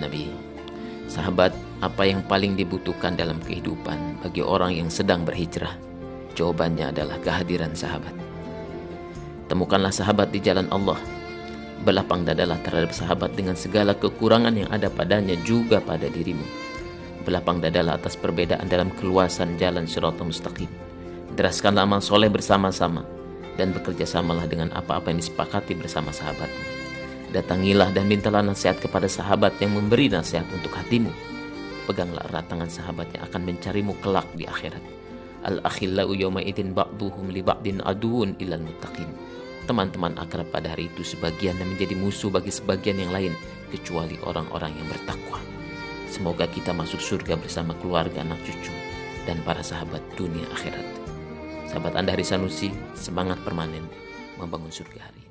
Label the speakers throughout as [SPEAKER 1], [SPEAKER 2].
[SPEAKER 1] Nabi. Sahabat, apa yang paling dibutuhkan dalam kehidupan bagi orang yang sedang berhijrah? Jawabannya adalah kehadiran sahabat. Temukanlah sahabat di jalan Allah. Berlapang dadalah terhadap sahabat dengan segala kekurangan yang ada padanya juga pada dirimu. Berlapang dadalah atas perbedaan dalam keluasan jalan syaratul mustaqim. Deraskanlah amal soleh bersama-sama dan bekerja samalah dengan apa-apa yang disepakati bersama sahabatmu. Datangilah dan mintalah nasihat kepada sahabat yang memberi nasihat untuk hatimu. Peganglah erat tangan sahabat yang akan mencarimu kelak di akhirat. Al-akhillau yawma idin ba'duhum li ba'din aduun ilal muttaqin. Teman-teman akrab pada hari itu sebagian yang menjadi musuh bagi sebagian yang lain kecuali orang-orang yang bertakwa. Semoga kita masuk surga bersama keluarga anak cucu dan para sahabat dunia akhirat. Sahabat Anda Hari Sanusi, semangat permanen membangun surga hari ini.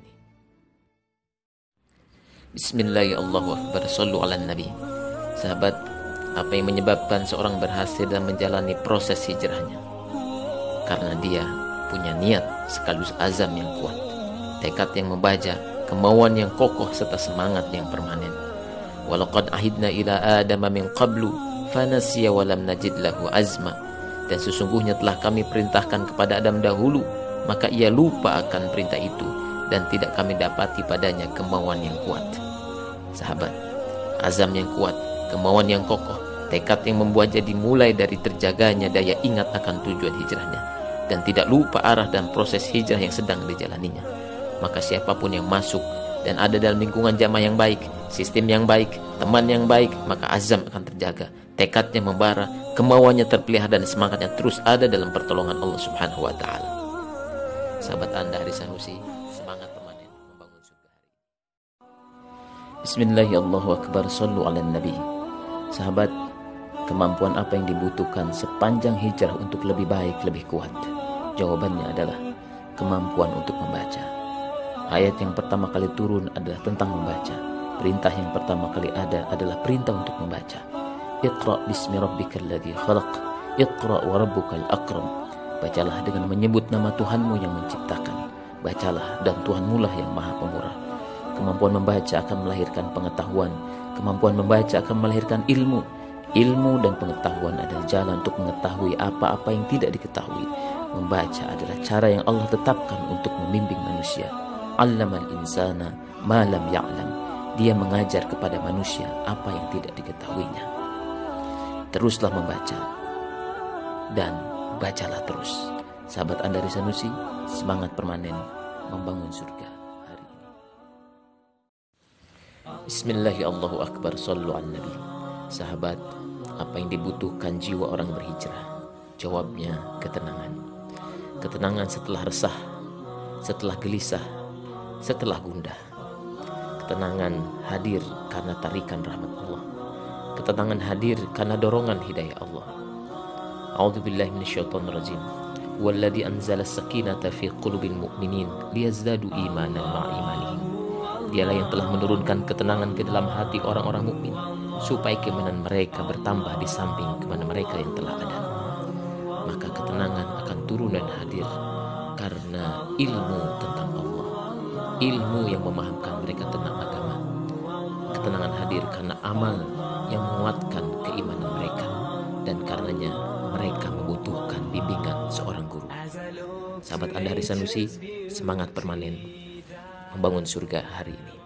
[SPEAKER 1] Bismillahirrahmanirrahim. Ala Nabi. Sahabat, apa yang menyebabkan seorang berhasil dalam menjalani proses hijrahnya? Karena dia punya niat sekaligus azam yang kuat, tekad yang membaca, kemauan yang kokoh serta semangat yang permanen. Walaqad ahidna ila Adam min qablu fanasiya walam najid lahu azma dan sesungguhnya telah kami perintahkan kepada Adam dahulu maka ia lupa akan perintah itu dan tidak kami dapati padanya kemauan yang kuat sahabat azam yang kuat kemauan yang kokoh tekad yang membuat jadi mulai dari terjaganya daya ingat akan tujuan hijrahnya. Dan tidak lupa arah dan proses hijrah yang sedang dijalaninya. Maka siapa pun yang masuk dan ada dalam lingkungan jamaah yang baik, sistem yang baik, teman yang baik, maka azam akan terjaga, tekadnya membara, kemauannya terpelihara dan semangatnya terus ada dalam pertolongan Allah Subhanahu wa taala. Sahabat Anda hari Sanusi, semangat Bismillahirrahmanirrahim. Sallu ala Nabi. Sahabat, kemampuan apa yang dibutuhkan sepanjang hijrah untuk lebih baik, lebih kuat? Jawabannya adalah kemampuan untuk membaca. Ayat yang pertama kali turun adalah tentang membaca. Perintah yang pertama kali ada adalah perintah untuk membaca. Iqra bismi rabbikal ladzi khalaq. Iqra wa rabbukal akram. Bacalah dengan menyebut nama Tuhanmu yang menciptakan. Bacalah dan Tuhanmu lah yang maha pemurah. Kemampuan membaca akan melahirkan pengetahuan. Kemampuan membaca akan melahirkan ilmu. Ilmu dan pengetahuan adalah jalan untuk mengetahui apa-apa yang tidak diketahui. Membaca adalah cara yang Allah tetapkan untuk membimbing manusia. Allamal insana ma lam ya'lam. Dia mengajar kepada manusia apa yang tidak diketahuinya. Teruslah membaca dan bacalah terus. Sahabat Anda Sanusi, semangat permanen membangun surga Bismillahirrahmanirrahim. Sallu an Nabi. Sahabat, apa yang dibutuhkan jiwa orang berhijrah? Jawabnya ketenangan. Ketenangan setelah resah, setelah gelisah, setelah gundah. Ketenangan hadir karena tarikan rahmat Allah. Ketenangan hadir karena dorongan hidayah Allah. A'udzu billahi minasyaitonir rajim. Walladzi anzala sakinata fi qulubil mu'minin liyazdadu imanan ma'a imanihim. Dialah yang telah menurunkan ketenangan ke dalam hati orang-orang mukmin supaya keimanan mereka bertambah di samping ke mana mereka yang telah ada. Maka ketenangan akan turun dan hadir karena ilmu tentang ilmu yang memahamkan mereka tentang agama. Ketenangan hadir karena amal yang menguatkan keimanan mereka dan karenanya mereka membutuhkan bimbingan seorang guru. Sahabat Anda Hari Sanusi, semangat permanen membangun surga hari ini.